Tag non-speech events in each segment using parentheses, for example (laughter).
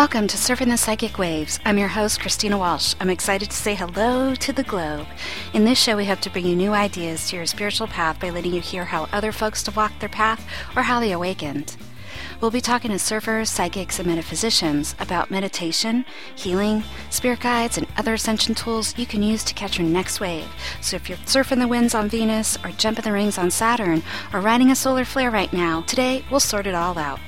Welcome to Surfing the Psychic Waves. I'm your host, Christina Walsh. I'm excited to say hello to the globe. In this show, we hope to bring you new ideas to your spiritual path by letting you hear how other folks have walked their path or how they awakened. We'll be talking to surfers, psychics, and metaphysicians about meditation, healing, spirit guides, and other ascension tools you can use to catch your next wave. So if you're surfing the winds on Venus, or jumping the rings on Saturn, or riding a solar flare right now, today we'll sort it all out.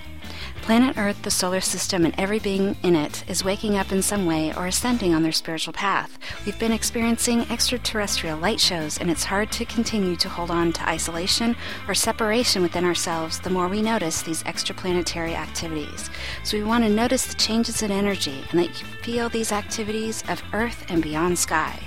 Planet Earth, the solar system, and every being in it is waking up in some way or ascending on their spiritual path. We've been experiencing extraterrestrial light shows, and it's hard to continue to hold on to isolation or separation within ourselves the more we notice these extraplanetary activities. So we want to notice the changes in energy and let you feel these activities of Earth and beyond sky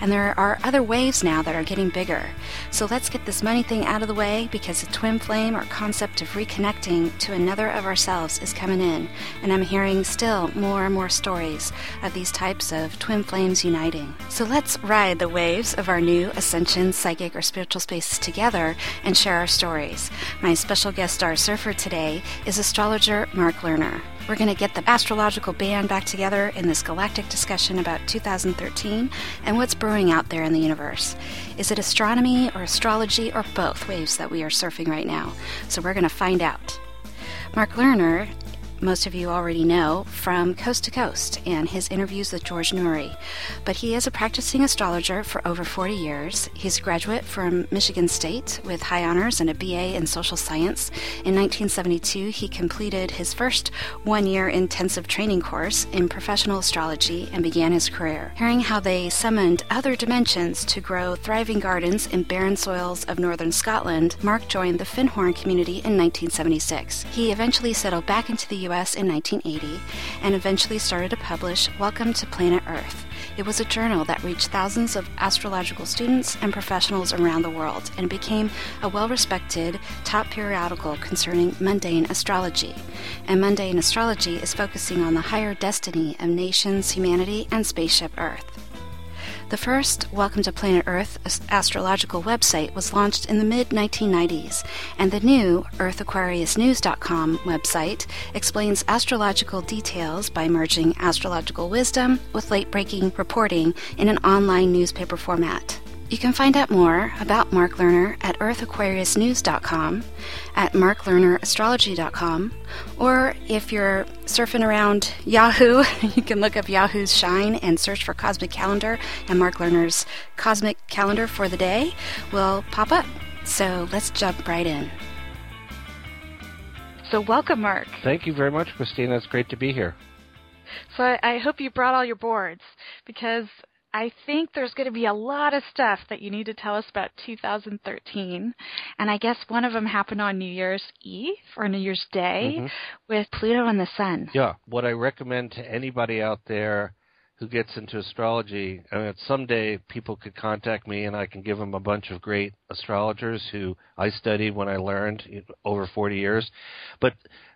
and there are other waves now that are getting bigger. So let's get this money thing out of the way because the twin flame or concept of reconnecting to another of ourselves is coming in, and I'm hearing still more and more stories of these types of twin flames uniting. So let's ride the waves of our new ascension, psychic, or spiritual spaces together and share our stories. My special guest star surfer today is astrologer Mark Lerner. We're going to get the astrological band back together in this galactic discussion about 2013 and what's brewing out there in the universe. Is it astronomy or astrology or both waves that we are surfing right now? So we're going to find out. Mark Lerner most of you already know from Coast to Coast and his interviews with George Noory. But he is a practicing astrologer for over 40 years. He's a graduate from Michigan State with high honors and a BA in social science. In 1972, he completed his first one year intensive training course in professional astrology and began his career. Hearing how they summoned other dimensions to grow thriving gardens in barren soils of northern Scotland, Mark joined the Findhorn community in 1976. He eventually settled back into the U.S. in 1980 and eventually started to publish Welcome to Planet Earth. It was a journal that reached thousands of astrological students and professionals around the world and became a well respected top periodical concerning mundane astrology. And mundane astrology is focusing on the higher destiny of nations, humanity, and spaceship Earth. The first Welcome to Planet Earth astrological website was launched in the mid 1990s, and the new EarthAquariusNews.com website explains astrological details by merging astrological wisdom with late breaking reporting in an online newspaper format. You can find out more about Mark Lerner at earthaquariusnews.com, at marklernerastrology.com, or if you're surfing around Yahoo, (laughs) you can look up Yahoo's Shine and search for Cosmic Calendar, and Mark Lerner's Cosmic Calendar for the day will pop up. So let's jump right in. So, welcome, Mark. Thank you very much, Christina. It's great to be here. So, I, I hope you brought all your boards because I think there's going to be a lot of stuff that you need to tell us about 2013. And I guess one of them happened on New Year's Eve or New Year's Day mm-hmm. with Pluto and the Sun. Yeah. What I recommend to anybody out there who gets into astrology, I mean, someday people could contact me and I can give them a bunch of great astrologers who I studied when I learned over 40 years. But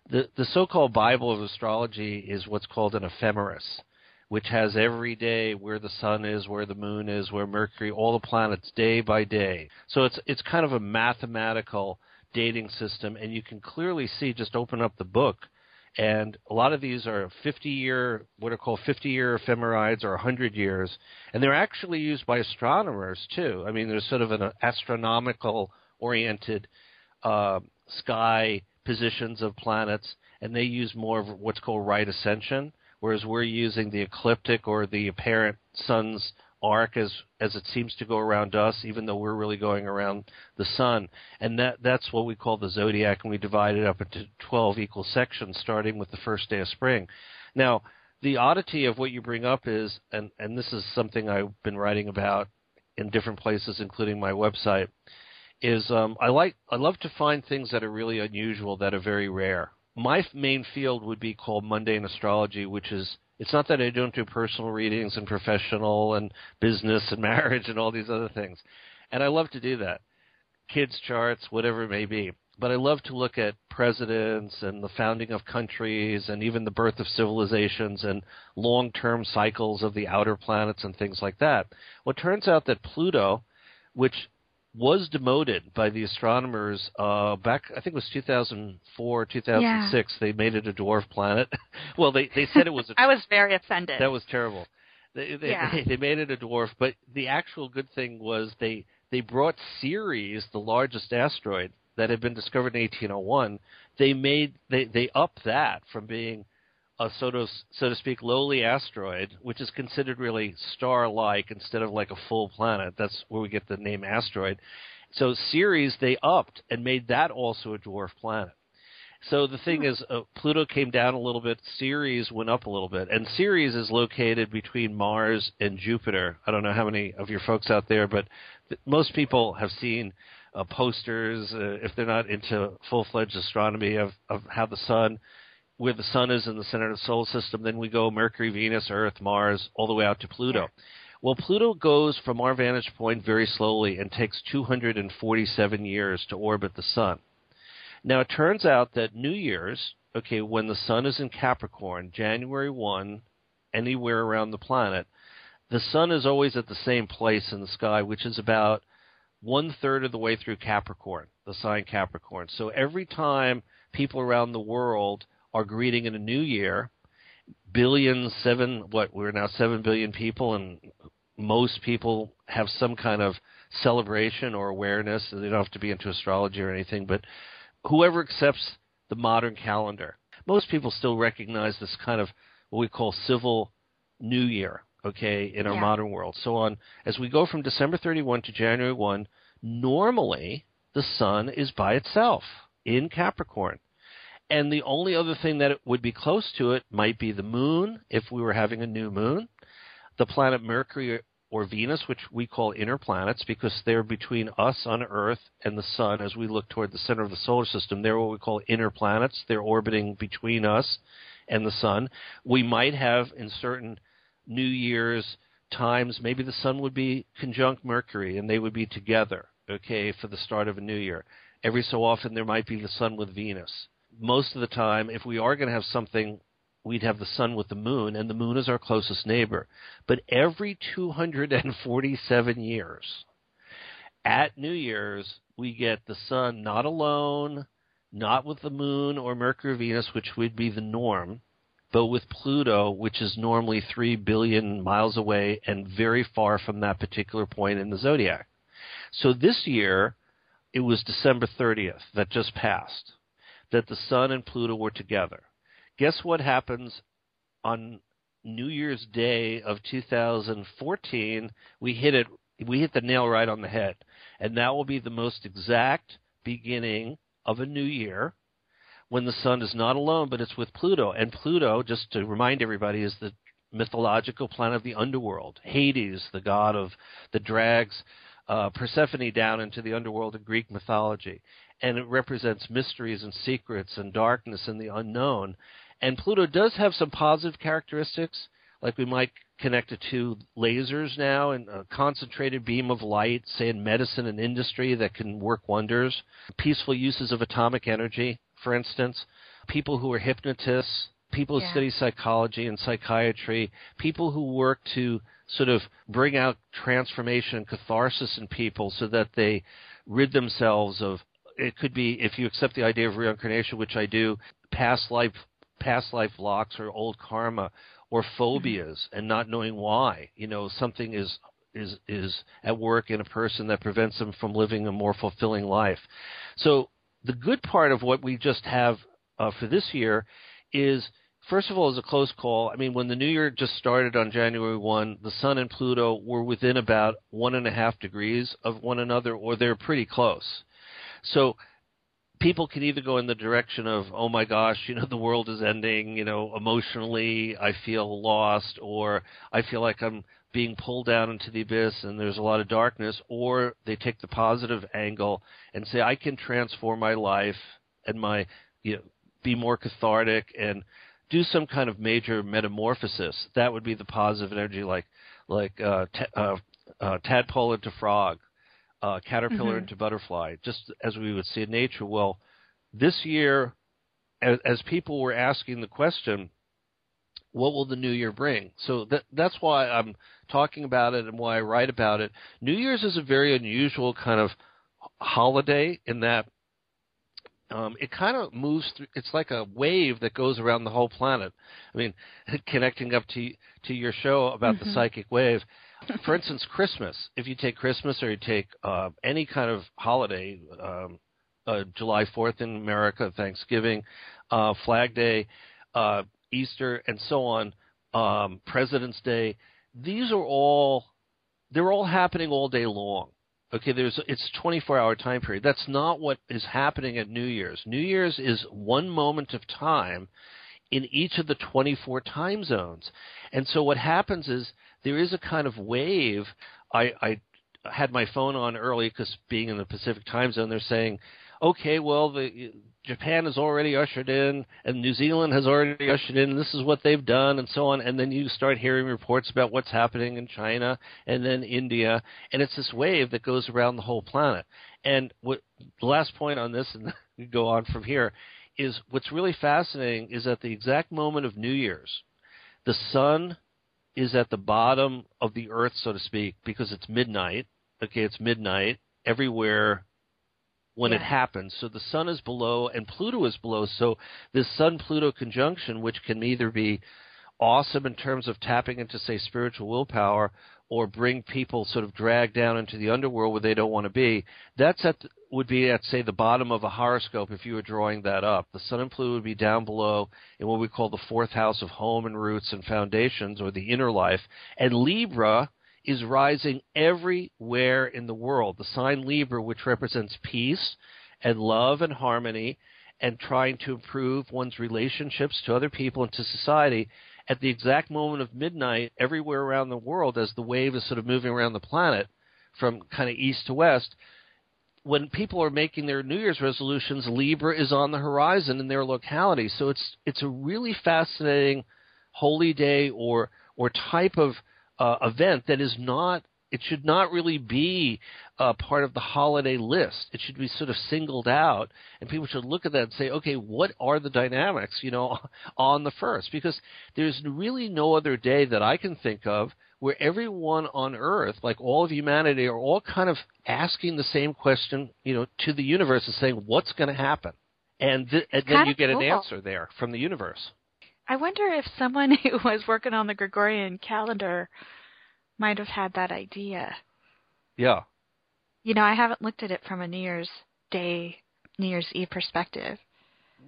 the, the so called Bible of astrology is what's called an ephemeris which has every day where the sun is, where the moon is, where Mercury, all the planets day by day. So it's it's kind of a mathematical dating system, and you can clearly see. Just open up the book, and a lot of these are 50 year, what are called 50 year ephemerides, or 100 years, and they're actually used by astronomers too. I mean, there's sort of an astronomical oriented uh, sky positions of planets, and they use more of what's called right ascension whereas we're using the ecliptic or the apparent sun's arc as as it seems to go around us, even though we're really going around the sun. And that that's what we call the zodiac, and we divide it up into 12 equal sections, starting with the first day of spring. Now, the oddity of what you bring up is, and and this is something I've been writing about in different places, including my website, is um, I like I love to find things that are really unusual that are very rare my main field would be called mundane astrology, which is it's not that I don't do personal readings and professional and business and (laughs) marriage and all these other things. And I love to do that. Kids charts, whatever it may be. But I love to look at presidents and the founding of countries and even the birth of civilizations and long term cycles of the outer planets and things like that. Well, it turns out that Pluto, which was demoted by the astronomers uh, back. I think it was 2004, 2006. Yeah. They made it a dwarf planet. (laughs) well, they they said it was. A, (laughs) I was very offended. That was terrible. They they, yeah. they (laughs) they made it a dwarf, but the actual good thing was they they brought Ceres, the largest asteroid that had been discovered in 1801. They made they they upped that from being a sort of so to speak lowly asteroid, which is considered really star-like instead of like a full planet. That's where we get the name asteroid. So Ceres they upped and made that also a dwarf planet. So the thing is, uh, Pluto came down a little bit. Ceres went up a little bit, and Ceres is located between Mars and Jupiter. I don't know how many of your folks out there, but th- most people have seen uh, posters, uh, if they're not into full-fledged astronomy, of, of how the sun where the sun is in the center of the solar system. Then we go Mercury, Venus, Earth, Mars, all the way out to Pluto. Yeah. Well, Pluto goes from our vantage point very slowly and takes 247 years to orbit the sun. Now, it turns out that New Year's, okay, when the sun is in Capricorn, January 1, anywhere around the planet, the sun is always at the same place in the sky, which is about one third of the way through Capricorn, the sign Capricorn. So every time people around the world are greeting in a new year. Billions, seven, what, we're now seven billion people, and most people have some kind of celebration or awareness. They don't have to be into astrology or anything, but whoever accepts the modern calendar, most people still recognize this kind of what we call civil new year, okay, in our yeah. modern world. So on as we go from December 31 to January 1, normally the sun is by itself in Capricorn. And the only other thing that would be close to it might be the moon, if we were having a new moon, the planet Mercury or Venus, which we call inner planets because they're between us on Earth and the sun as we look toward the center of the solar system. They're what we call inner planets. They're orbiting between us and the sun. We might have in certain New Year's times, maybe the sun would be conjunct Mercury and they would be together, okay, for the start of a new year. Every so often there might be the sun with Venus most of the time, if we are going to have something, we'd have the sun with the moon, and the moon is our closest neighbor. But every 247 years, at New Year's, we get the sun not alone, not with the moon or Mercury or Venus, which would be the norm, but with Pluto, which is normally 3 billion miles away and very far from that particular point in the zodiac. So this year, it was December 30th that just passed that the Sun and Pluto were together. Guess what happens on New Year's Day of 2014? We hit it. We hit the nail right on the head, and that will be the most exact beginning of a new year when the sun is not alone, but it's with Pluto. And Pluto, just to remind everybody, is the mythological planet of the underworld. Hades, the god of the drags uh, Persephone down into the underworld of Greek mythology and it represents mysteries and secrets and darkness and the unknown. And Pluto does have some positive characteristics, like we might connect it to lasers now and a concentrated beam of light, say in medicine and industry, that can work wonders. Peaceful uses of atomic energy, for instance. People who are hypnotists, people who yeah. study psychology and psychiatry, people who work to sort of bring out transformation and catharsis in people so that they rid themselves of it could be if you accept the idea of reincarnation, which I do, past life past life blocks or old karma or phobias mm-hmm. and not knowing why. You know, something is is is at work in a person that prevents them from living a more fulfilling life. So the good part of what we just have uh, for this year is first of all, is a close call. I mean, when the new year just started on January 1, the Sun and Pluto were within about one and a half degrees of one another, or they're pretty close. So people can either go in the direction of, oh my gosh, you know, the world is ending, you know, emotionally, I feel lost, or I feel like I'm being pulled down into the abyss and there's a lot of darkness, or they take the positive angle and say, I can transform my life and my, you know, be more cathartic and do some kind of major metamorphosis. That would be the positive energy, like, like, uh, t- uh, uh, tadpole into frog, uh, caterpillar mm-hmm. into butterfly, just as we would see in nature. Well, this year, as, as people were asking the question, what will the new year bring? So that that's why I'm talking about it and why I write about it. New Year's is a very unusual kind of holiday in that um, it kind of moves through. It's like a wave that goes around the whole planet. I mean, (laughs) connecting up to to your show about mm-hmm. the psychic wave. For instance, Christmas. If you take Christmas or you take uh, any kind of holiday, um, uh, July Fourth in America, Thanksgiving, uh, Flag Day, uh, Easter, and so on, um, President's Day. These are all they're all happening all day long. Okay, there's it's 24 hour time period. That's not what is happening at New Year's. New Year's is one moment of time in each of the 24 time zones. And so what happens is there is a kind of wave. I, I had my phone on early because being in the Pacific time zone, they're saying okay, well, the Japan has already ushered in, and New Zealand has already ushered in, this is what they've done, and so on. And then you start hearing reports about what's happening in China and then India, and it's this wave that goes around the whole planet. And what the last point on this, and (laughs) we go on from here, is what's really fascinating is at the exact moment of New Year's, the sun is at the bottom of the earth, so to speak, because it's midnight. Okay, it's midnight everywhere when yeah. it happens. So the sun is below and Pluto is below. So this Sun Pluto conjunction, which can either be awesome in terms of tapping into, say, spiritual willpower or bring people sort of dragged down into the underworld where they don't want to be, that's at would be at say the bottom of a horoscope if you were drawing that up. The Sun and Pluto would be down below in what we call the fourth house of home and roots and foundations or the inner life. And Libra is rising everywhere in the world. The sign Libra, which represents peace and love and harmony and trying to improve one's relationships to other people and to society, at the exact moment of midnight, everywhere around the world, as the wave is sort of moving around the planet from kind of east to west, when people are making their New Year's resolutions, Libra is on the horizon in their locality. So it's it's a really fascinating holy day or or type of uh, event that is not it should not really be uh, part of the holiday list. It should be sort of singled out, and people should look at that and say, okay, what are the dynamics, you know, (laughs) on the first? Because there's really no other day that I can think of where everyone on Earth, like all of humanity, are all kind of asking the same question, you know, to the universe and saying, what's going to happen? And, th- and then you get cool. an answer there from the universe. I wonder if someone (laughs) who was working on the Gregorian calendar might have had that idea. Yeah. You know, I haven't looked at it from a New Year's Day, New Year's Eve perspective.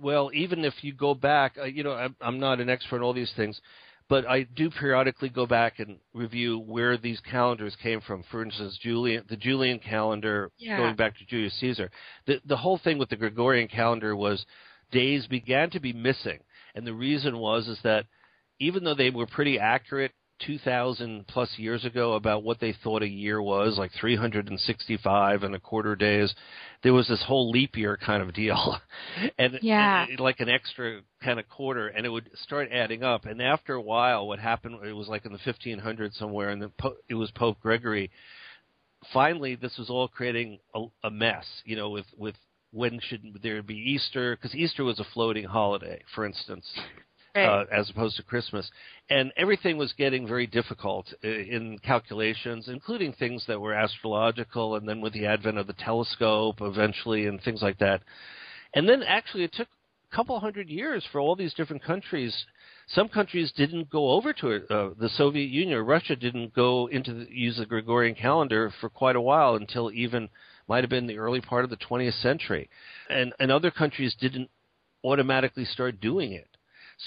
Well, even if you go back, uh, you know, I'm, I'm not an expert on all these things, but I do periodically go back and review where these calendars came from. For instance, Julian, the Julian calendar yeah. going back to Julius Caesar. The the whole thing with the Gregorian calendar was days began to be missing and the reason was is that even though they were pretty accurate 2000 plus years ago about what they thought a year was, like 365 and a quarter days, there was this whole leap year kind of deal, (laughs) and, yeah. and like an extra kind of quarter, and it would start adding up. And after a while, what happened? It was like in the 1500s somewhere, and then it was Pope Gregory. Finally, this was all creating a, a mess, you know, with with when should there be Easter? Because Easter was a floating holiday, for instance, right. uh, as opposed to Christmas, and everything was getting very difficult in calculations, including things that were astrological, and then with the advent of the telescope, eventually, and things like that. And then actually, it took a couple hundred years for all these different countries. Some countries didn't go over to it. Uh, the Soviet Union, Russia didn't go into the, use the Gregorian calendar for quite a while until even might have been the early part of the 20th century, and and other countries didn't automatically start doing it.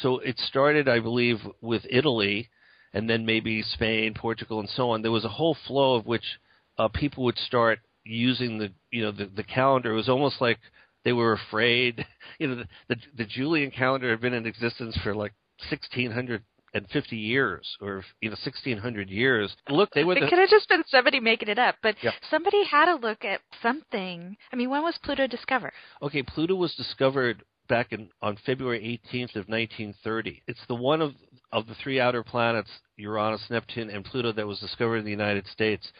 So it started, I believe, with Italy, and then maybe Spain, Portugal, and so on. There was a whole flow of which uh, people would start using the you know the, the calendar. It was almost like they were afraid. (laughs) You know, the, the the Julian calendar had been in existence for like 1600 and 50 years or you know 1600 years look they were it could have just been somebody making it up but yeah. somebody had to look at something i mean when was pluto discovered okay pluto was discovered back in on february 18th of 1930 it's the one of of the three outer planets uranus neptune and pluto that was discovered in the united states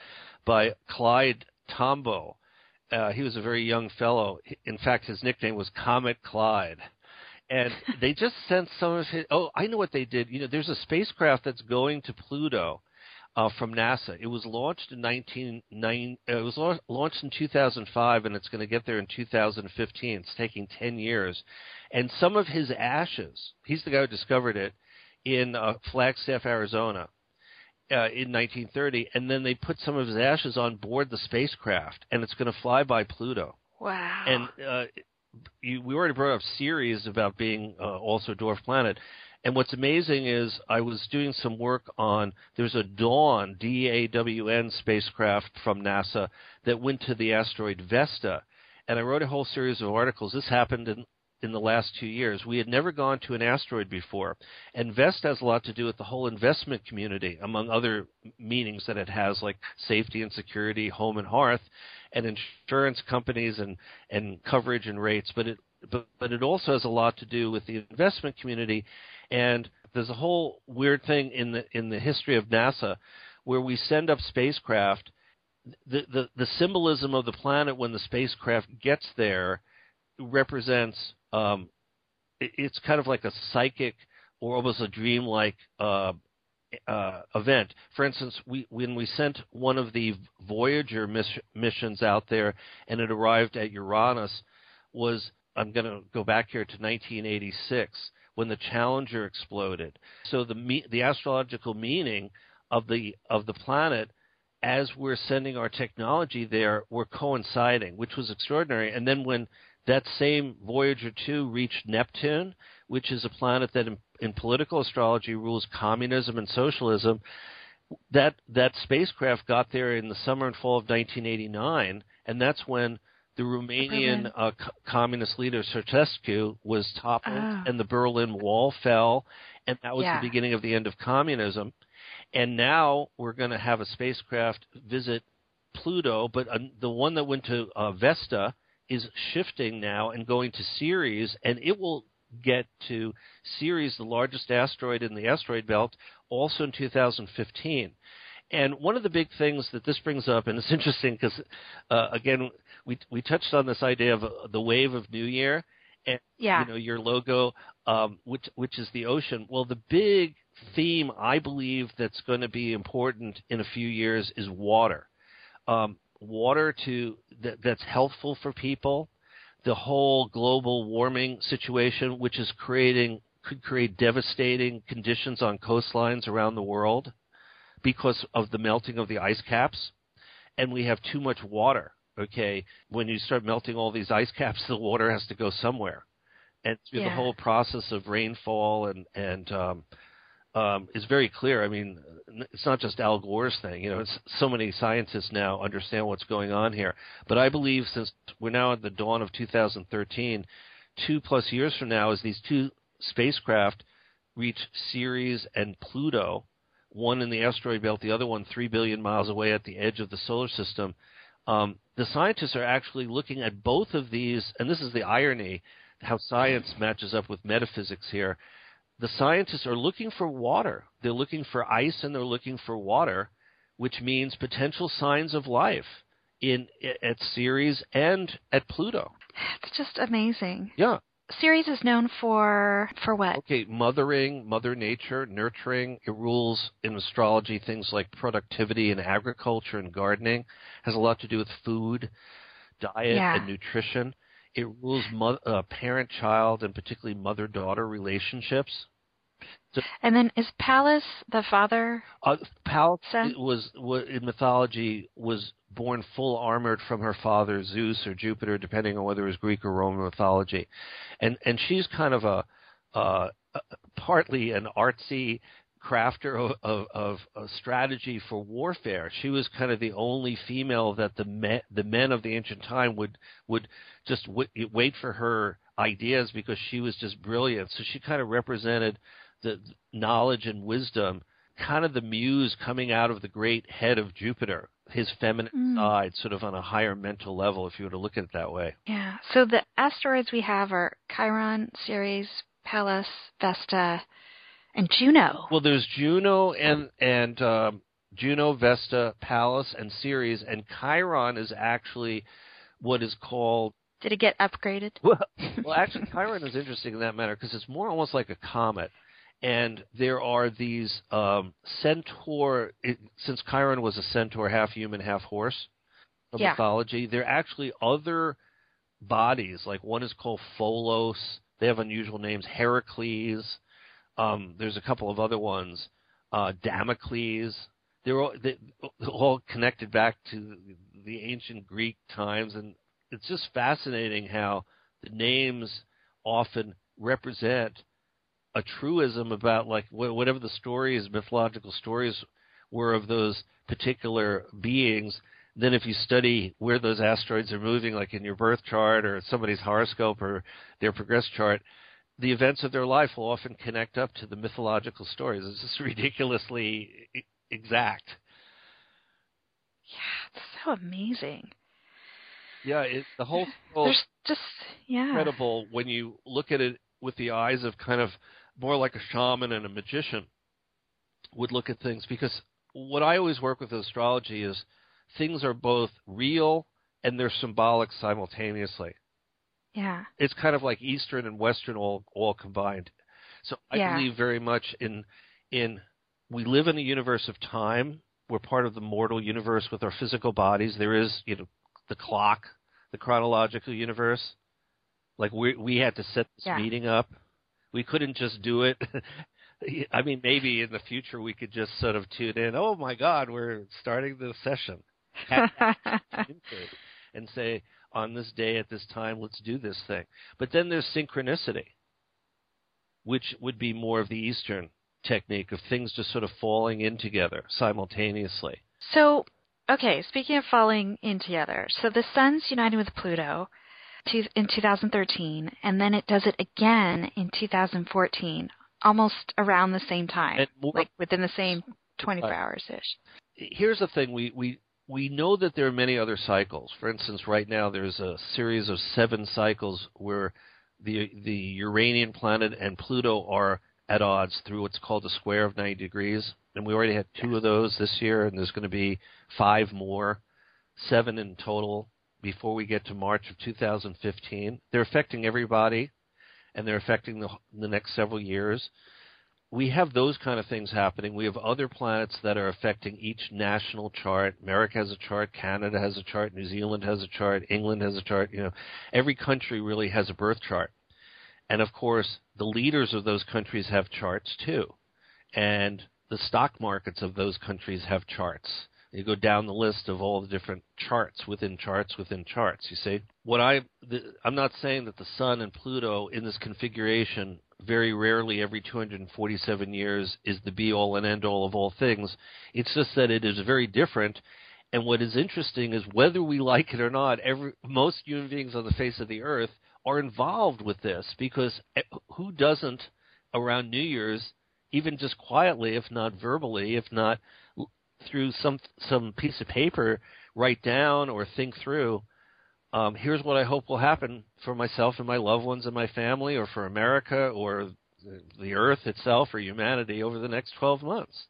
by clyde tombaugh uh, he was a very young fellow in fact his nickname was comet clyde and (laughs) they just sent some of his. Oh, I know what they did. You know, there's a spacecraft that's going to Pluto uh, from NASA. It was launched in 1990. Uh, it was launched in 2005, and it's going to get there in 2015. It's taking 10 years, and some of his ashes. He's the guy who discovered it in uh, Flagstaff, Arizona. Uh, in 1930, and then they put some of his ashes on board the spacecraft, and it's going to fly by Pluto. Wow! And uh, you, we already brought up Ceres about being uh, also a dwarf planet. And what's amazing is I was doing some work on there's a Dawn D A W N spacecraft from NASA that went to the asteroid Vesta, and I wrote a whole series of articles. This happened in in the last two years. We had never gone to an asteroid before, and Vesta has a lot to do with the whole investment community, among other meanings that it has, like safety and security, home and hearth, and insurance companies and and coverage and rates. But it but, but it also has a lot to do with the investment community and there's a whole weird thing in the in the history of NASA where we send up spacecraft. The, the the symbolism of the planet when the spacecraft gets there represents um, it, it's kind of like a psychic or almost a dreamlike uh, uh, event. For instance, we, when we sent one of the Voyager miss- missions out there and it arrived at Uranus, was I'm going to go back here to 1986 when the Challenger exploded. So the the astrological meaning of the of the planet as we're sending our technology there were coinciding, which was extraordinary. And then when that same Voyager 2 reached Neptune, which is a planet that in, in political astrology rules communism and socialism, that that spacecraft got there in the summer and fall of 1989, and that's when the Romanian uh, co- communist leader Ceausescu was toppled, oh. and the Berlin Wall fell, and that was yeah. the beginning of the end of communism. And now we're going to have a spacecraft visit Pluto, but uh, the one that went to uh, Vesta is shifting now and going to Ceres, and it will get to Ceres, the largest asteroid in the asteroid belt, also in 2015. And one of the big things that this brings up, and it's (laughs) interesting because, uh, again, we we touched on this idea of uh, the wave of New Year, and yeah. you know your logo, um, which which is the ocean. Well, the big theme I believe that's going to be important in a few years is water. Um, water to that, that's healthful for people. The whole global warming situation, which is creating could create devastating conditions on coastlines around the world because of the melting of the ice caps, and we have too much water. Okay, when you start melting all these ice (laughs) caps, the water has to go somewhere, and through yeah. the whole process of rainfall and and um, um, is very clear. I mean, it's not just Al Gore's thing. You know, it's so many scientists now understand what's going on here. But I believe since we're now at the dawn of 2013, two plus years from now, as these two spacecraft reach Ceres and Pluto, one in the asteroid belt, the other one three billion miles away at the edge of the solar system, um, the scientists are actually looking at both of these, and this is the irony how science matches up with metaphysics here. The scientists are looking for water. They're looking for ice and they're looking for water, which means potential signs of life in at Ceres and at Pluto. It's just amazing. Yeah. Ceres is known for for what? Okay, mothering, mother nature, nurturing. It rules in astrology things like productivity and agriculture and gardening. Has a lot to do with food, diet, yeah. and nutrition. It rules mo- uh, parent-child and particularly mother-daughter relationships. So, and then is Pallas the father? Uh, Pallas was, was in mythology was born full armored from her father Zeus or Jupiter, depending on whether it was Greek or Roman mythology, and and she's kind of a uh, partly an artsy crafter of, of, of, a strategy for warfare. She was kind of the only female that the men, the men of the ancient time would would just w- wait for her ideas because she was just brilliant. So she kind of represented the knowledge and wisdom, kind of the muse coming out of the great head of Jupiter, his feminine mm. side, sort of on a higher mental level, if you were to look at it that way. Yeah. So the asteroids we have are Chiron, Ceres, Pallas, Vesta, and Juno. Well, there's Juno and and um, Juno, Vesta, Pallas, and Ceres, and Chiron is actually what is called Did it get upgraded? Well, (laughs) well, actually, Chiron is interesting in that matter because it's more almost like a comet, and there are these um, centaur. It, since Chiron was a centaur, half human, half horse, of Yeah. mythology, there are actually other bodies. Like one is called Pholus. They have unusual names. Heracles. Um, there's a couple of other ones. Uh, Damocles. They're all, they, all connected back to the ancient Greek times, and it's just fascinating how the names often represent a truism about like wh- whatever the stories, mythological stories were of those particular beings. Then, if you study where those asteroids are moving, like in your birth chart or somebody's horoscope or their progress chart, the events of their life will often connect up to the mythological stories. It's just (laughs) ridiculously exact. Yeah, it's so amazing. Yeah, it, the whole (sighs) There's just yeah. incredible when you look at it with the eyes of kind of more like a shaman and a magician would look at things because what I always work with astrology is things are both real and they're symbolic simultaneously. Yeah. It's kind of like Eastern and Western all all combined. So I Yeah. believe very much in in we live in a universe of time. We're part of the mortal universe with our physical bodies. There is, you know, the clock, the chronological universe. Like we we had to set this Yeah. meeting up. We couldn't just do it. (laughs) I mean, maybe in the future we could just sort of tune in. Oh my God, we're starting the session (laughs) and say, on this day at this time, let's do this thing. But then there's synchronicity, which would be more of the Eastern technique of things just sort of falling in together simultaneously. so, okay, speaking of falling in together, so the sun's uniting with Pluto to, in 2013, and then it does it again in 2014, almost around the same time, more- like within the same 24 Right. hours ish. Here's the thing: we we we know that there are many other cycles. For instance, right now there's a series of seven cycles where the the Uranian planet and Pluto are at odds through what's called a square of 90 degrees, and we already had two of those this year, and there's going to be five more, seven in total before we get to March of 2015. They're affecting everybody, and they're affecting the the next several years we have those kind of things happening. We have other planets that are affecting each national chart. America has a chart, Canada has a chart, New Zealand has a chart, England has a chart. You know, every country really has a birth chart. And of course, the leaders of those countries have charts too. And the stock markets of those countries have charts. You go down the list of all the different charts within charts within charts. You see, what I the, I'm not saying that the Sun and Pluto in this configuration very rarely every 247 years is the be all and end all of all things. It's just that it is very different. And what is interesting is whether we like it or not, every most human beings on the face of the earth are involved with this because eh, who doesn't around New Year's, even just quietly, if not verbally, if not through some some piece of paper, write down or think through um, here's what I hope will happen for myself and my loved ones and my family, or for America, or the Earth itself, or humanity over the next 12 months.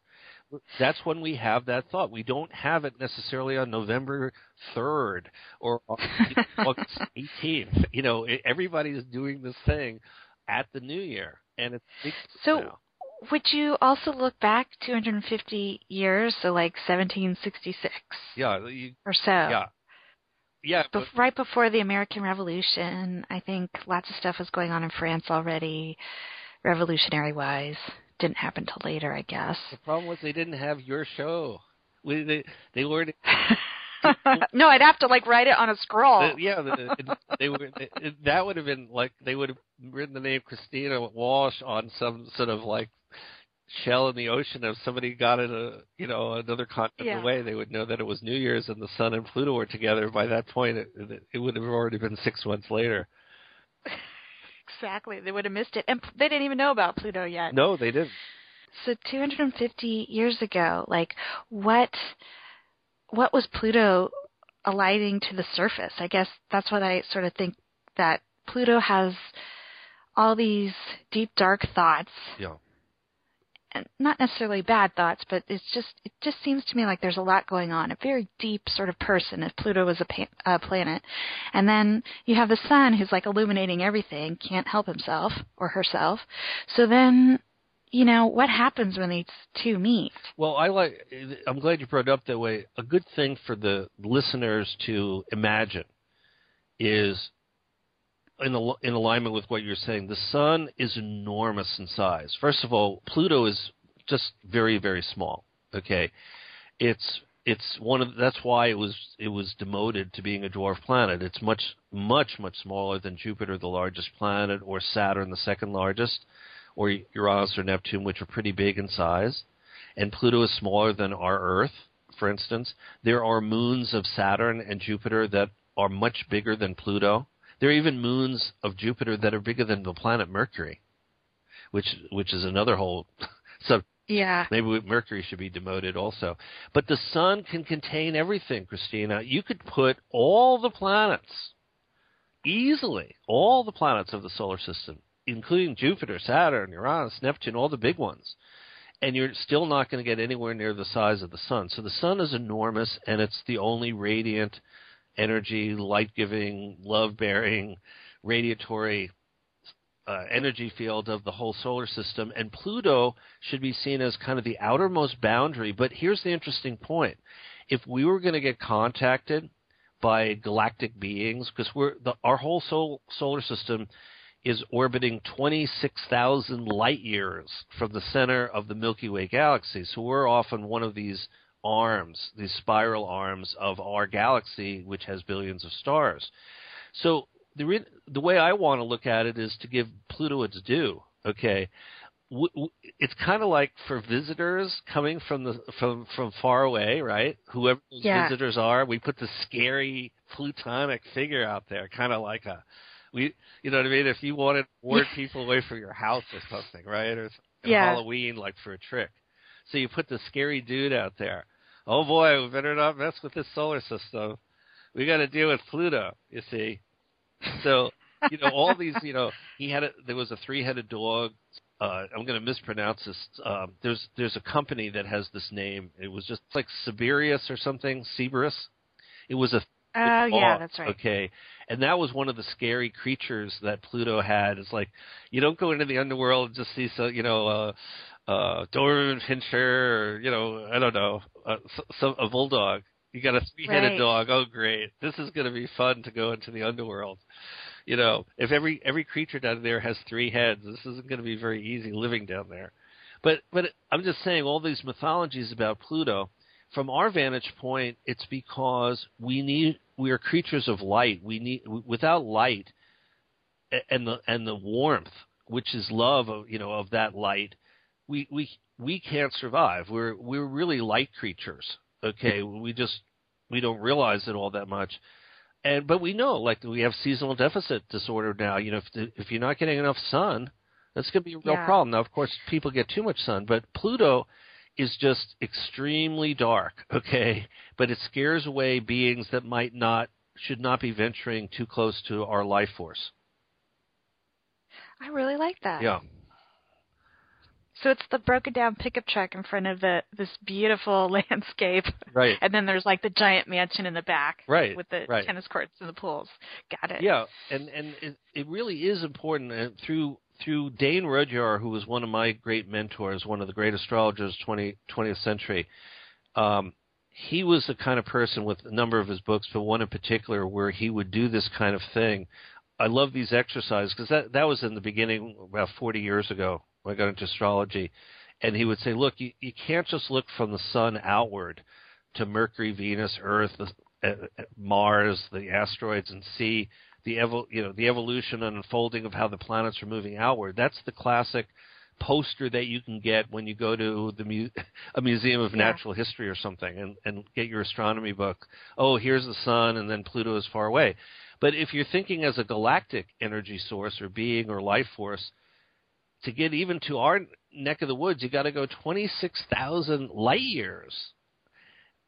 That's when we have that thought. We don't have it necessarily on November 3rd or (laughs) August 18th. You know, e- everybody's doing this thing at the New Year, and it's So- now. Would you also look back 250 years, so like 1766 yeah, you, or so? yeah, yeah. But, Bef- right before the American Revolution, I think lots of stuff was going on in France already, revolutionary wise. Didn't happen till later, I guess. the problem was they didn't have your show. We, they they learned (laughs) (laughs) no, I'd have to like write it on a scroll. The- yeah, the, it, they would. It, that would have been like they would have written the name Christina Walsh on some sort of like shell in the ocean. If somebody got it a you know another continent Yeah. away, they would know that it was New Year's and the Sun and Pluto were together. By that point, it, it, it would have already been six months later. (laughs) Exactly. They would have missed it. And they didn't even know about Pluto yet. No, they didn't. So 250 years ago, like what what was Pluto alighting to the surface? I guess that's what I sort of think that Pluto has all these deep dark thoughts Yeah. Not necessarily bad thoughts, but it's just it just seems to me like there's a lot going on. A very deep sort of person if Pluto was a, pa- a planet, and then you have the sun who's like illuminating everything, can't help himself or herself. So then you know, what happens when these two meet? Well, I like. I'm glad you brought it up that way. A good thing for the listeners to imagine is in, in alignment with what you're saying. The sun is enormous in size. First of all, Pluto is just very, very small. Okay, it's it's one of that's why it was it was demoted to being a dwarf planet. It's much much much smaller than Jupiter, the largest planet, or Saturn, the second largest or Uranus or Neptune, which are pretty big in size, and Pluto is smaller than our Earth, for instance. There are moons of Saturn and Jupiter that are much bigger than Pluto. There are even moons of Jupiter that are bigger than the planet Mercury, which which is another whole (laughs) sub. Yeah. Maybe Mercury should be demoted also. But the sun can contain everything, Christina. You could put all the planets easily, all the planets of the solar system including Jupiter, Saturn, Uranus, Neptune, all the big ones. And you're still not going to get anywhere near the size of the sun. So the sun is enormous, and it's the only radiant energy, light giving, love bearing, radiatory uh, energy field of the whole solar system. And Pluto should be seen as kind of the outermost boundary. But here's the interesting point if we were going to get contacted by galactic beings, because we're the, our whole sol- solar system is orbiting 26,000 light years from the center of the Milky Way galaxy. So we're often one of these arms, these spiral arms of our galaxy, which has billions of stars. So the re- the way I want to look at it is to give Pluto its due. Okay, w- w- it's kind of like for visitors coming from the from from far away, right? Whoever those yeah. visitors are, we put the scary plutonic figure out there, kind of like a we, you know what I mean? If you wanted to ward (laughs) people away from your house or something, right? Or yeah. Halloween, like for a trick. So you put the scary dude out there. Oh boy, we better not mess with this solar system. We got to deal with Pluto. You see. So (laughs) you know all these. You know he had a. There was a three-headed dog. Uh, I'm going to mispronounce this. Um, there's there's a company that has this name. It was just like Siberius or something. Cerberus. It was a Oh yeah, that's right. Okay, and that was one of the scary creatures that Pluto had. It's like you don't go into the underworld and just see so you know uh, uh, Doberman Pinscher or you know I don't know uh, some a bulldog. You got a three-headed right. dog. Oh great, this is going to be fun to go into the underworld. You know, if every every creature down there has three heads, this isn't going to be very easy living down there. But but I'm just saying all these mythologies about Pluto from our vantage point, it's because we need we are creatures of light. We need without light and the and the warmth, which is love of you know of that light, we we we can't survive. We're we're really light creatures. Okay, we just we don't realize it all that much. And but we know like we have seasonal deficit disorder now. You know if if you're not getting enough sun, that's going to be a real yeah. problem. Now of course people get too much sun, but Pluto is just extremely dark, okay? But it scares away beings that might not should not be venturing too close to our life force. I really like that. Yeah. So it's the broken down pickup truck in front of the this beautiful (laughs) landscape. Right. And then there's like the giant mansion in the back. Right. With the right. tennis courts and the pools. Got it. Yeah, and and it, it really is important and through through Dane Rudhyar, who was one of my great mentors, one of the great astrologers 20, 20th century. Um, he was the kind of person with a number of his books, but one in particular where he would do this kind of thing. I love these exercises because that that was in the beginning about 40 years ago when I got into astrology, and he would say, "Look, you, you can't just look from the sun outward to Mercury, Venus, Earth, uh, Mars, the asteroids, and see the evol- you know the evolution and unfolding of how the planets are moving outward. That's the classic poster that you can get when you go to the mu- (laughs) a museum of Yeah. natural history or something and, and get your astronomy book. Oh, here's the sun, and then Pluto is far away. But if you're thinking as a galactic energy source or being or life force, to get even to our neck of the woods, you got to go 26,000 light years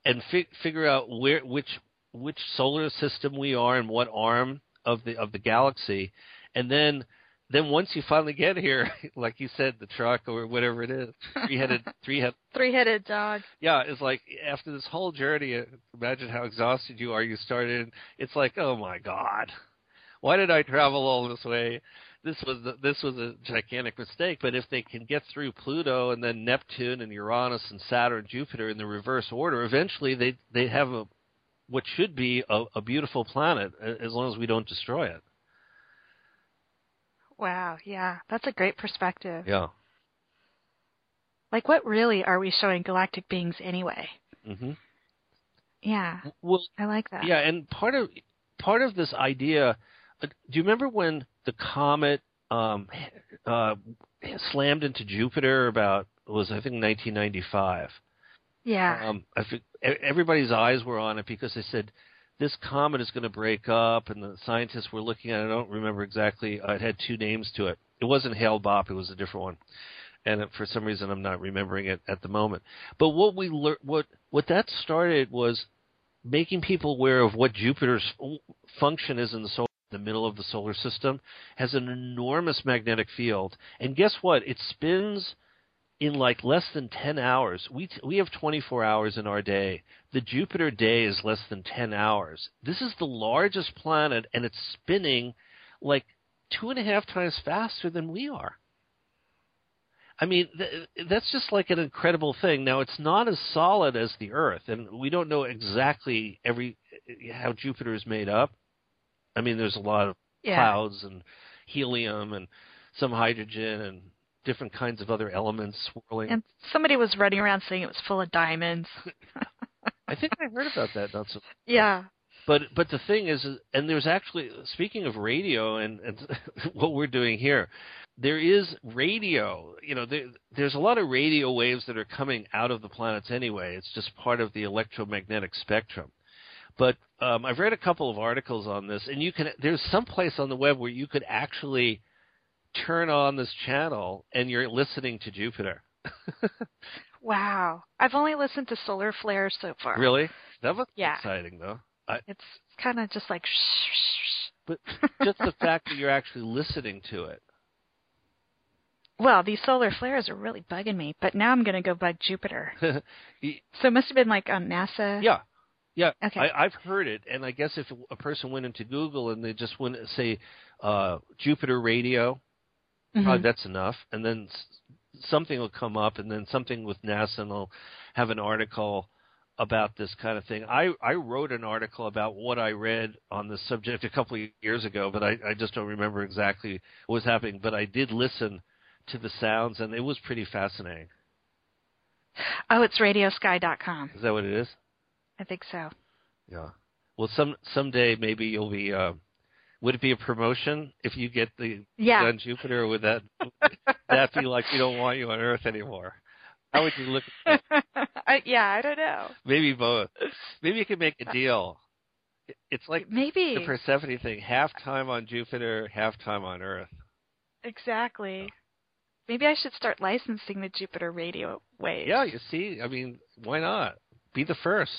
and fi- figure out where which which solar system we are and what arm of the of the galaxy, and then then once you finally get here, (laughs) like you said, the truck or whatever it is, three headed, (laughs) three head, three-headed dog. yeah, it's like after this whole journey, uh, imagine how exhausted you are. You started, it's like, oh my god, why did I travel all this way? This was the, this was a gigantic mistake. But if they can get through Pluto and then Neptune and Uranus and Saturn, and Jupiter in the reverse order, eventually they they have a what should be a, a beautiful planet as long as we don't destroy it. Wow, yeah, that's a great perspective. Yeah. Like, what really are we showing galactic beings anyway? hmm Yeah, Well, I like that. Yeah, and part of part of this idea. uh, Do you remember when the comet um, uh, slammed into Jupiter? About it was I think 1995. Yeah. Um, I think everybody's eyes were on it because they said this comet is going to break up, and the scientists were looking at it. I don't remember exactly. Uh, it had two names to it. It wasn't Hale Bopp. It was a different one. And for some reason, I'm not remembering it at the moment. But what we lear- what what that started was making people aware of what Jupiter's function is in the solar, the middle of the solar system, has an enormous magnetic field, and guess what? It spins in like less than 10 hours. We t- we have 24 hours in our day. The Jupiter day is less than 10 hours. This is the largest planet, and it's spinning like two and a half times faster than we are. I mean, th- that's just like an incredible thing. Now, it's not as solid as the Earth, and we don't know exactly every how Jupiter is made up. I mean, there's a lot of yeah. clouds and helium and some hydrogen and different kinds of other elements swirling. And somebody was running around saying it was full of diamonds. (laughs) I think I heard about that. Not so. yeah. But but the thing is, and there's actually speaking of radio and, and (laughs) what we're doing here, there is radio. You know, there, there's a lot of radio waves that are coming out of the planets anyway. It's just part of the electromagnetic spectrum. But um, I've read a couple of articles on this, and you can. There's some place on the web where you could actually turn on this channel and you're listening to Jupiter. (laughs) Wow. I've only listened to solar flares so far. really? That was Yeah. exciting, though. I, It's kind of just like shh. but (laughs) just the fact that you're actually listening to it. Well, these solar flares are really bugging me, but now I'm going to go bug Jupiter. (laughs) So it must have been like on NASA. yeah, yeah. Okay. I, I've heard it, and I guess if a person went into Google and they just went say uh, Jupiter radio, Mhm. probably that's enough, and then something will come up, and then something with NASA, and they'll have an article about this kind of thing. I I wrote an article about what I read on this subject a couple of years ago, but I, I just don't remember exactly what was happening. But I did listen to the sounds, and it was pretty fascinating. Oh, it's radiosky.com. Is that what it is? I think so. Yeah. Well, some someday maybe you'll be. Uh, would it be a promotion if you get the Yeah. on Jupiter? Or would that (laughs) that be like we don't want you on Earth anymore? How would you look? At that? (laughs) I, yeah, I don't know. Maybe both. Maybe you could make a deal. It's like Maybe. the Persephone thing: half time on Jupiter, half time on Earth. Exactly. Maybe I should start licensing the Jupiter radio waves. Yeah, you see. I mean, why not? Be the first.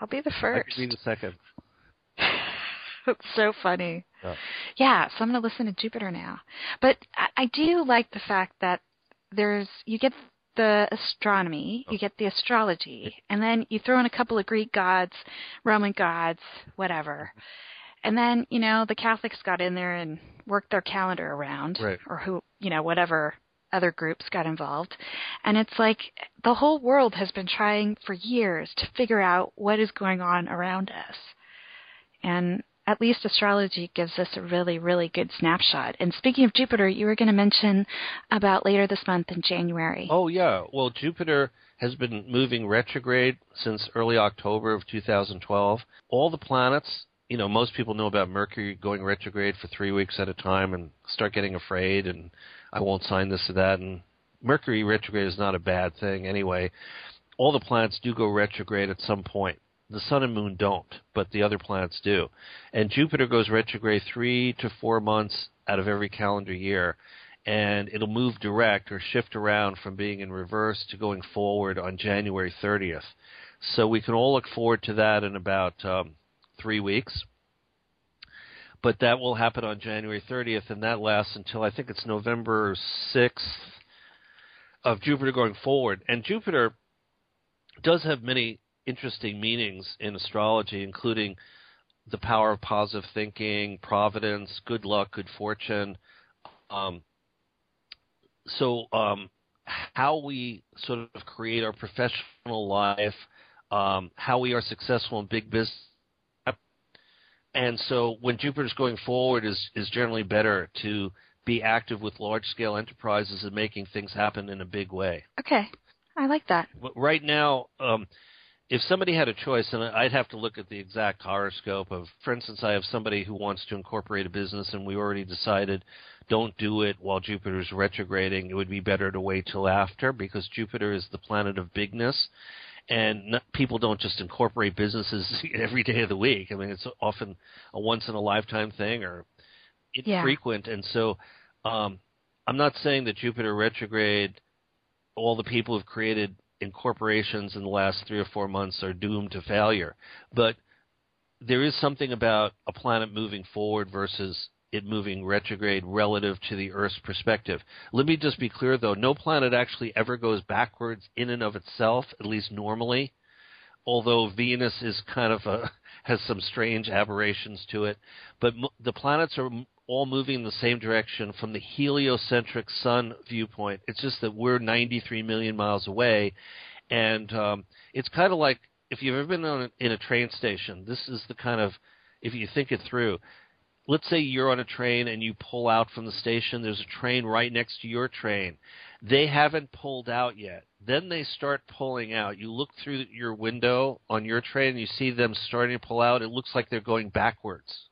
I'll be the I first. could be the second. (laughs) It's so funny. Yeah. Yeah, so I'm going to listen to Jupiter now. But I, I do like the fact that there's you get the astronomy, you oh. get the astrology, and then you throw in a couple of Greek gods, Roman gods, whatever. Mm-hmm. And then, you know, the Catholics got in there and worked their calendar around Right. or who, you know, whatever other groups got involved. And it's like the whole world has been trying for years to figure out what is going on around us. And at least astrology gives us a really, really good snapshot. And speaking of Jupiter, you were going to mention about later this month in January. Oh yeah. Well, Jupiter has been moving retrograde since early October of 2012. All the planets, you know, most people know about Mercury going retrograde for 3 weeks at a time and start getting afraid and I won't sign this or that and Mercury retrograde is not a bad thing anyway. All the planets do go retrograde at some point. The sun and moon don't, but the other planets do. And Jupiter goes retrograde 3 to 4 months out of every calendar year and it'll move direct or shift around from being in reverse to going forward on January 30th. So we can all look forward to that in about um, three weeks. But that will happen on January 30th, and that lasts until I think it's November 6th of Jupiter going forward. And Jupiter does have many interesting meanings in astrology, including the power of positive thinking, providence, good luck, good fortune. Um, so, um, how we sort of create our professional life, um, how we are successful in big business. And so, when Jupiter's going forward, is is generally better to be active with large scale enterprises and making things happen in a big way. Okay, I like that. But right now, um, if somebody had a choice, and I'd have to look at the exact horoscope of, for instance, I have somebody who wants to incorporate a business, and we already decided don't do it while Jupiter's retrograding. It would be better to wait till after because Jupiter is the planet of bigness, and not, people don't just incorporate businesses (laughs) every day of the week. I mean, it's often a once in a lifetime thing or infrequent, yeah. and so um, I'm not saying that Jupiter retrograde, all the people who've created in corporations in the last three or four months are doomed to failure. But there is something about a planet moving forward versus it moving retrograde relative to the Earth's perspective. Let me just be clear though, no planet actually ever goes backwards in and of itself, at least normally. Although Venus is kind of a (laughs) has some strange aberrations to it, but the planets are all moving in the same direction from the heliocentric sun viewpoint. It's just that we're 93 million miles away, and um, it's kind of like if you've ever been on a, in a train station. This is the kind of if you think it through. Let's say you're on a train and you pull out from the station. There's a train right next to your train. They haven't pulled out yet. Then they start pulling out. You look through your window on your train and you see them starting to pull out. It looks like they're going backwards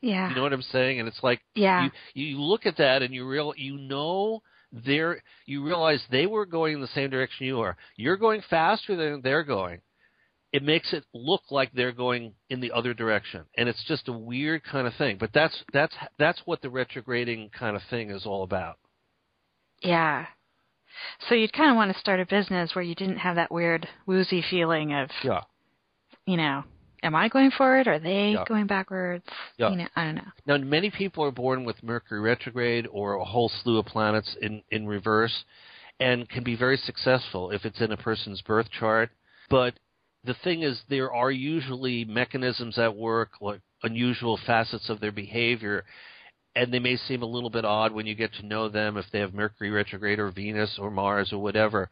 yeah. You know what I'm saying? And it's like yeah. you you look at that and you real you know they're you realize they were going in the same direction you are. You're going faster than they're going. It makes it look like they're going in the other direction, and it's just a weird kind of thing. But that's that's that's what the retrograding kind of thing is all about. Yeah. So you'd kind of want to start a business where you didn't have that weird woozy feeling of, yeah, you know, am I going forward? Are they yeah. going backwards? Yeah. You know, I don't know. Now, many people are born with Mercury retrograde or a whole slew of planets in, in reverse and can be very successful if it's in a person's birth chart. But the thing is, there are usually mechanisms at work, like unusual facets of their behavior, and they may seem a little bit odd when you get to know them if they have Mercury retrograde or Venus or Mars or whatever.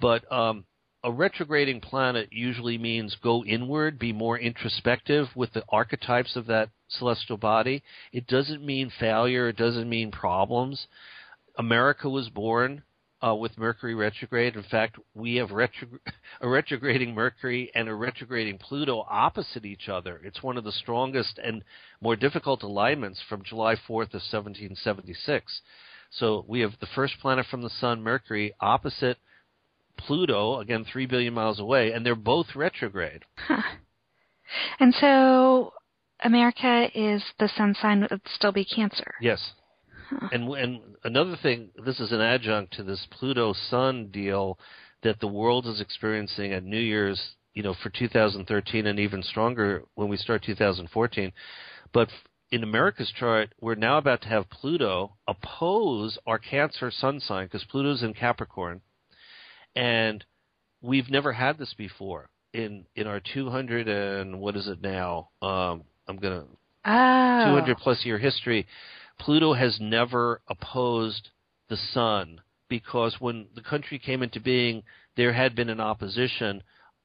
But um, a retrograding planet usually means go inward, be more introspective with the archetypes of that celestial body. It doesn't mean failure, it doesn't mean problems. America was born uh, with Mercury retrograde. In fact, we have retro- (laughs) a retrograding Mercury and a retrograding Pluto opposite each other. It's one of the strongest and more difficult alignments from July 4th of 1776. So we have the first planet from the Sun, Mercury, opposite Pluto, again, 3 billion miles away, and they're both retrograde. Huh. And so America is the sun sign would still be Cancer. Yes. And and another thing, this is an adjunct to this Pluto Sun deal that the world is experiencing at New Year's, you know, for 2013 and even stronger when we start 2014. But in America's chart, we're now about to have Pluto oppose our Cancer sun sign because Pluto's in Capricorn and we've never had this before in in our 200 and what is it now? Um, I'm gonna oh. 200 plus year history. Pluto has never opposed the sun because when the country came into being, there had been an opposition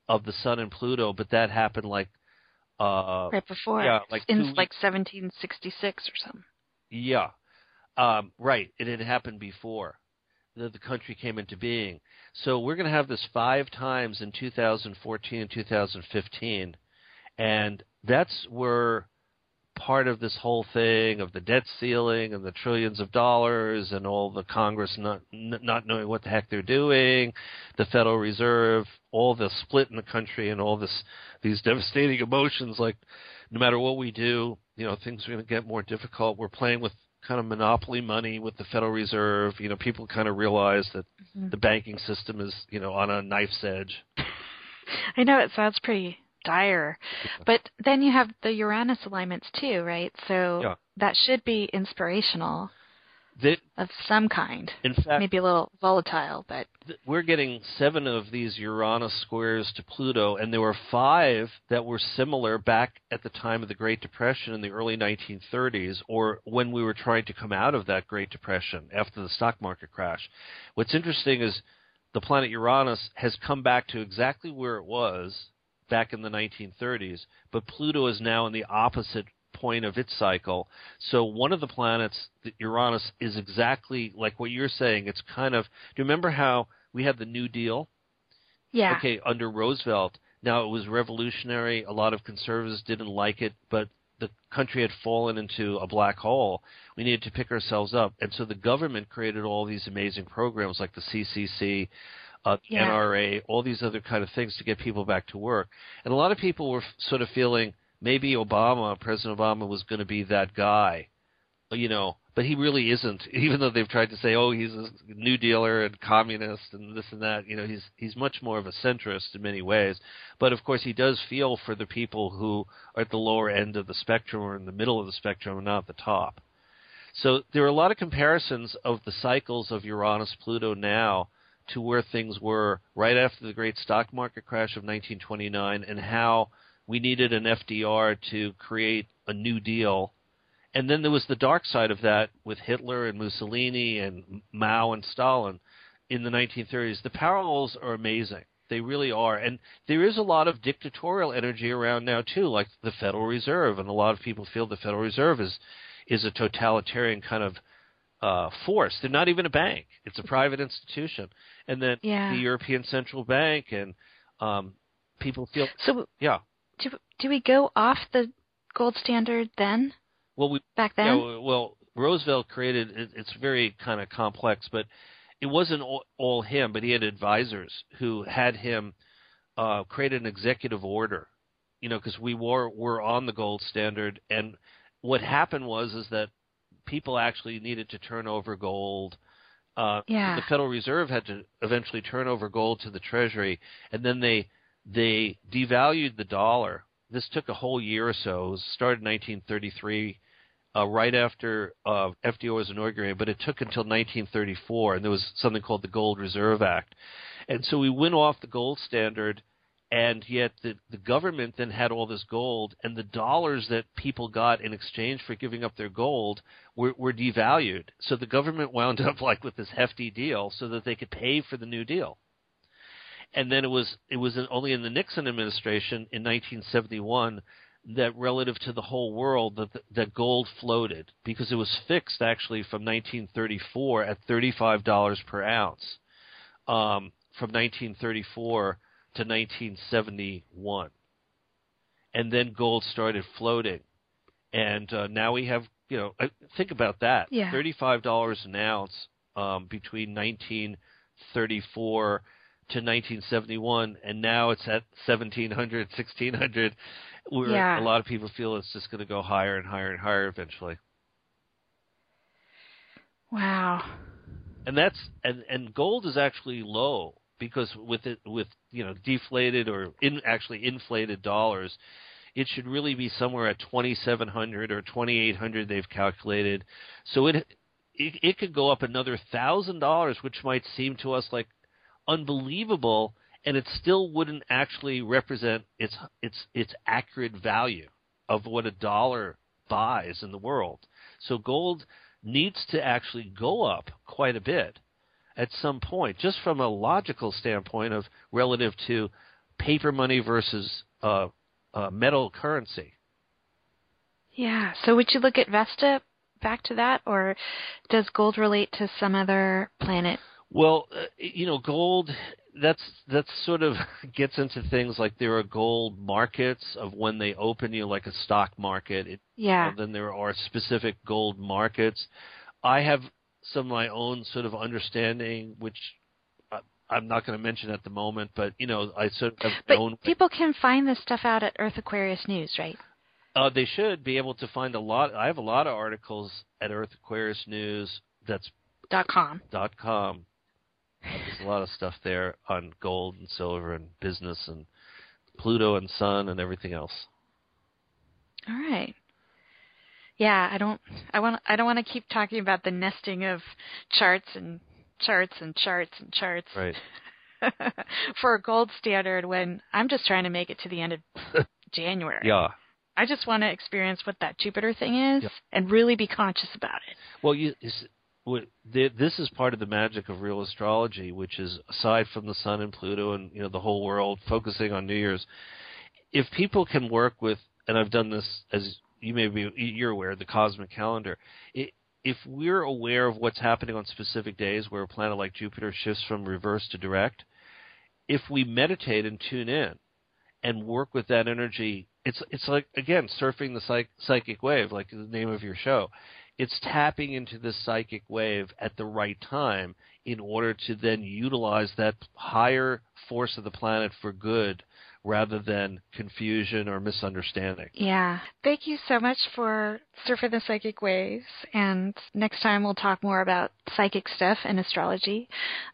of the sun and Pluto, but that happened like uh, right before, yeah, like in like 1766 or something. Yeah, um, right. It had happened before that the country came into being. So we're going to have this five times in 2014 and 2015, and that's where part of this whole thing of the debt ceiling and the trillions of dollars and all the Congress not not knowing what the heck they're doing, the Federal Reserve, all the split in the country and all this these devastating emotions like no matter what we do, you know, things are going to get more difficult. We're playing with kind of monopoly money with the Federal Reserve. You know, people kind of realize that mm-hmm. the banking system is, you know, on a knife's edge. I know it sounds pretty dire. But then you have the Uranus alignments too, right? So Yeah. that should be inspirational That, of some kind. in fact, Maybe a little volatile, but th- we're getting seven of these Uranus squares to Pluto, and there were five that were similar back at the time of the Great Depression in the early 1930s, or when we were trying to come out of that Great Depression after the stock market crash. What's interesting is the planet Uranus has come back to exactly where it was back in the 1930s, but Pluto is now in the opposite point of its cycle. So one of the planets, Uranus, is exactly like what you're saying. It's kind of. Do you remember how we had the New Deal? yeah. Okay, under Roosevelt. Now it was revolutionary. A lot of conservatives didn't like it, but the country had fallen into a black hole. We needed to pick ourselves up, and so the government created all these amazing programs like the CCC, uh, Yeah. NRA, all these other kind of things to get people back to work. And a lot of people were f- sort of feeling maybe Obama, President Obama, was going to be that guy, you know, but he really isn't. (laughs) Even though they've tried to say, oh, he's a New Dealer and communist and this and that, you know, he's he's much more of a centrist in many ways. But of course, he does feel for the people who are at the lower end of the spectrum or in the middle of the spectrum, and not at the top. So there are a lot of comparisons of the cycles of Uranus Pluto now to where things were right after the great stock market crash of 1929 and how we needed an FDR to create a new deal. And then there was the dark side of that with Hitler and Mussolini and Mao and Stalin in the 1930s. The parallels are amazing. They really are. And there is a lot of dictatorial energy around now too, like the Federal Reserve, and a lot of people feel the Federal Reserve is is a totalitarian kind of uh, force. They're not even a bank; it's a private institution. And then Yeah. the European Central Bank and um, people feel, So yeah. do do we go off the gold standard then? Well, we Back then? Yeah, well, Roosevelt created. It, it's very kind of complex, but it wasn't all, all him. But he had advisors who had him uh, create an executive order. You know, because we were were on the gold standard, and what happened was is that people actually needed to turn over gold. Uh, Yeah. The Federal Reserve had to eventually turn over gold to the Treasury, and then they they devalued the dollar. This took a whole year or so. It was started in 1933, uh, right after uh, FDR was inaugurated, but it took until 1934, and there was something called the Gold Reserve Act. And so we went off the gold standard, and yet the, the government then had all this gold, and the dollars that people got in exchange for giving up their gold were, were devalued. So the government (laughs) wound up like with this hefty deal so that they could pay for the new deal and then it was it was in, only in the Nixon administration in 1971 that relative to the whole world that that gold floated because it was fixed actually from 1934 at 35 dollars per ounce um, from 1934 to 1971 and then gold started floating and uh, now we have you know think about that Yeah. 35 dollars an ounce um, between 1934 to 1971, and now it's at 1700, 1600. Where Yeah. a lot of people feel it's just going to go higher and higher and higher eventually. Wow. And that's and and gold is actually low because with it with you know deflated or in actually inflated dollars, it should really be somewhere at 2700 or 2800 they've calculated. So it it, it could go up another thousand dollars, which might seem to us like unbelievable, and it still wouldn't actually represent its its its accurate value of what a dollar buys in the world. So gold needs to actually go up quite a bit at some point, just from a logical standpoint of relative to paper money versus uh, uh, metal currency. Yeah. So would you look at Vesta back to that, or does gold relate to some other planet? Well, uh, you know, gold. That's that's sort of (laughs) gets into things like there are gold markets of when they open you, like a stock market. It, Yeah. uh, then there are specific gold markets. I have some of my own sort of understanding, which I, I'm not going to mention at the moment, but you know, I sort of But known. people can find this stuff out at Earth Aquarius News, right? Uh, they should be able to find a lot. I have a lot of articles at Earth Aquarius News. That's Dot com. dot com. There's a lot of stuff there on gold and silver and business and Pluto and Sun and everything else. All right. Yeah, I don't I want I don't want to keep talking about the nesting of charts and charts and charts and charts. Right. (laughs) for a gold standard when I'm just trying to make it to the end of (laughs) January. Yeah. I just want to experience what that Jupiter thing is yeah. and really be conscious about it. Well, you, this is part of the magic of real astrology, which is aside from the Sun and Pluto and you know the whole world focusing on New Year's. If people can work with, and I've done this as you may be you're aware, of the cosmic calendar. It, if we're aware of what's happening on specific days where a planet like Jupiter shifts from reverse to direct, if we meditate and tune in and work with that energy, it's it's like again surfing the psych, psychic wave, like the name of your show. It's tapping into this psychic wave at the right time in order to then utilize that higher force of the planet for good rather than confusion or misunderstanding. Yeah. Thank you so much for surfing the psychic waves. And next time we'll talk more about psychic stuff and astrology.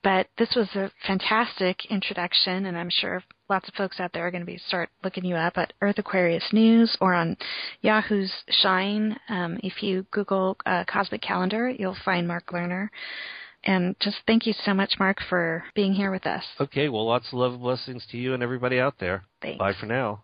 But this was a fantastic introduction, and I'm sure lots of folks out there are going to be start looking you up at Earth Aquarius News or on Yahoo's Shine. Um, if you Google uh, Cosmic Calendar, you'll find Mark Lerner. And just thank you so much, Mark, for being here with us. Okay, well, lots of love and blessings to you and everybody out there. Thanks. Bye for now.